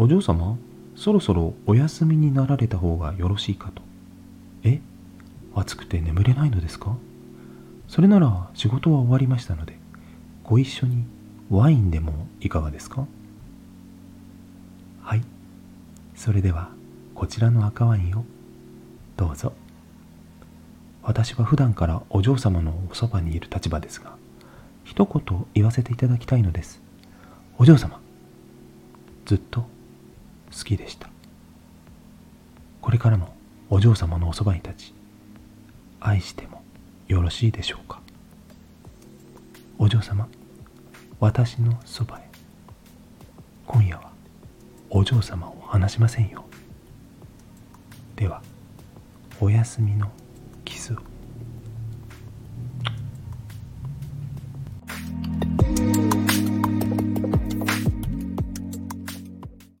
お嬢様そろそろお休みになられた方がよろしいかと。え暑くて眠れないのですか？それなら仕事は終わりましたのでご一緒にワインでもいかがですか？はい。それではこちらの赤ワインをどうぞ。私は普段からお嬢様のおそばにいる立場ですが一言言わせていただきたいのです。お嬢様ずっと好きでした。これからもお嬢様のおそばに立ち愛してもよろしいでしょうか。お嬢様私のそばへ。今夜はお嬢様を離しませんよではおやすみの